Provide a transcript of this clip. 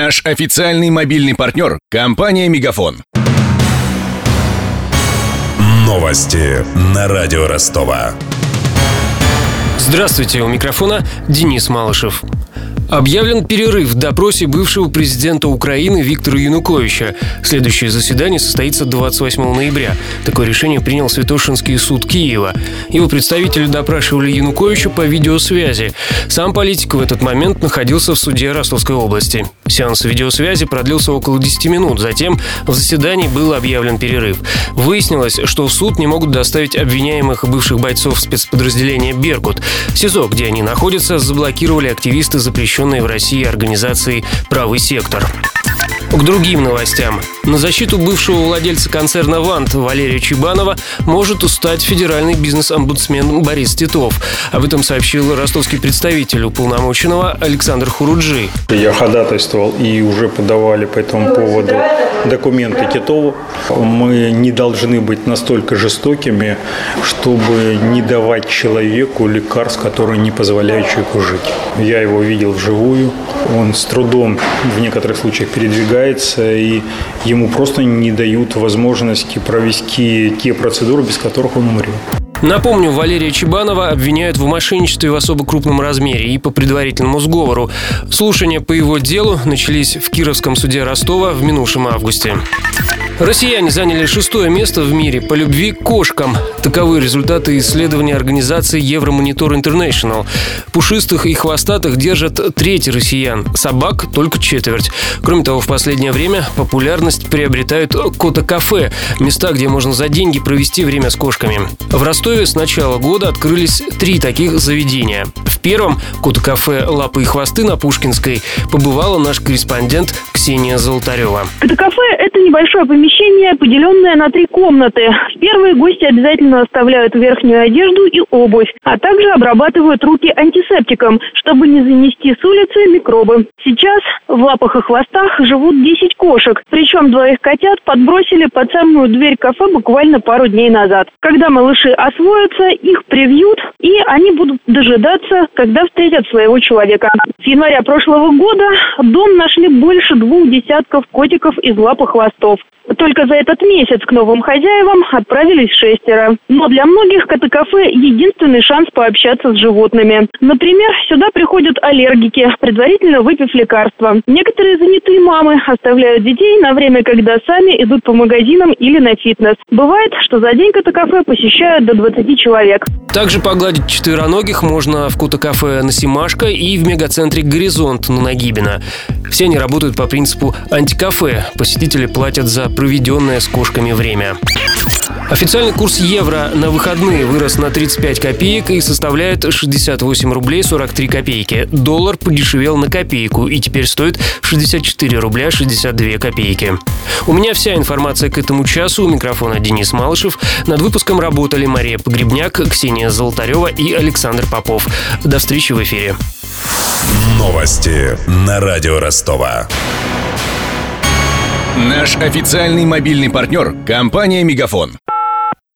Наш официальный мобильный партнер – компания «Мегафон». Новости на радио Ростова. Здравствуйте, у микрофона Денис Малышев. Объявлен перерыв в допросе бывшего президента Украины Виктора Януковича. Следующее заседание состоится 28 ноября. Такое решение принял Святошинский суд Киева. Его представители допрашивали Януковича по видеосвязи. Сам политик в этот момент находился в суде Ростовской области. Сеанс видеосвязи продлился около 10 минут. Затем в заседании был объявлен перерыв. Выяснилось, что в суд не могут доставить обвиняемых бывших бойцов спецподразделения «Беркут». СИЗО, где они находятся, заблокировали активисты запрещенных запрещенной в России организации «Правый сектор». К другим новостям. На защиту бывшего владельца концерна «Вант» Валерия Чебанова может устать федеральный бизнес-омбудсмен Борис Титов. Об этом сообщил ростовский представитель уполномоченного Александр Хуруджи. Я ходатайствовал и уже подавали по этому поводу документы Титову. Мы не должны быть настолько жестокими, чтобы не давать человеку лекарств, которые не позволяют человеку жить. Я его видел вживую. Он с трудом в некоторых случаях передвигается, и ему просто не дают возможности провести те процедуры, без которых он умрет. Напомню, Валерия Чебанова обвиняют в мошенничестве в особо крупном размере и по предварительному сговору. Слушания по его делу начались в Кировском суде Ростова в минувшем августе. Россияне заняли шестое место в мире по любви к кошкам. Таковы результаты исследования организации Евромонитор International. Пушистых и хвостатых держат треть россиян, собак – только четверть. Кроме того, в последнее время популярность приобретают кота-кафе – места, где можно за деньги провести время с кошками. В Ростове с начала года открылись три таких заведения. В первом – кота-кафе «Лапы и хвосты» на Пушкинской побывала наш корреспондент Ксения Золотарева. Кота-кафе – это небольшое помещение, поделенное на три комнаты. В первой гости обязательно оставляют верхнюю одежду и обувь, а также обрабатывают руки антисептиком, чтобы не занести с улицы микробы. Сейчас в лапах и хвостах живут 10 кошек, причем двоих котят подбросили под самую дверь кафе буквально пару дней назад. Когда малыши освоятся, их привьют, и они будут дожидаться, когда встретят своего человека. С января прошлого года дом нашли больше двух десятков котиков из лап и хвостов. Только за этот месяц к новым хозяевам отправились шестеро. Но для многих коты-кафе – единственный шанс пообщаться с животными. Например, сюда приходят аллергики, предварительно выпив лекарства. Некоторые занятые мамы оставляют детей на время, когда сами идут по магазинам или на фитнес. Бывает, что за день кота-кафе посещают до 20 человек. Также погладить четвероногих можно в кота-кафе на Симашко и в мегацентре «Горизонт» на Нагибина. Все они работают по принципу антикафе. Посетители платят за проведенное с кошками время. Официальный курс евро на выходные вырос на 35 копеек и составляет 68 рублей 43 копейки. Доллар подешевел на копейку и теперь стоит 64 рубля 62 копейки. У меня вся информация к этому часу. У микрофона Денис Малышев. Над выпуском работали Мария Погребняк, Ксения Золотарева и Александр Попов. До встречи в эфире. Новости на радио Ростова. Наш официальный мобильный партнер – компания «Мегафон».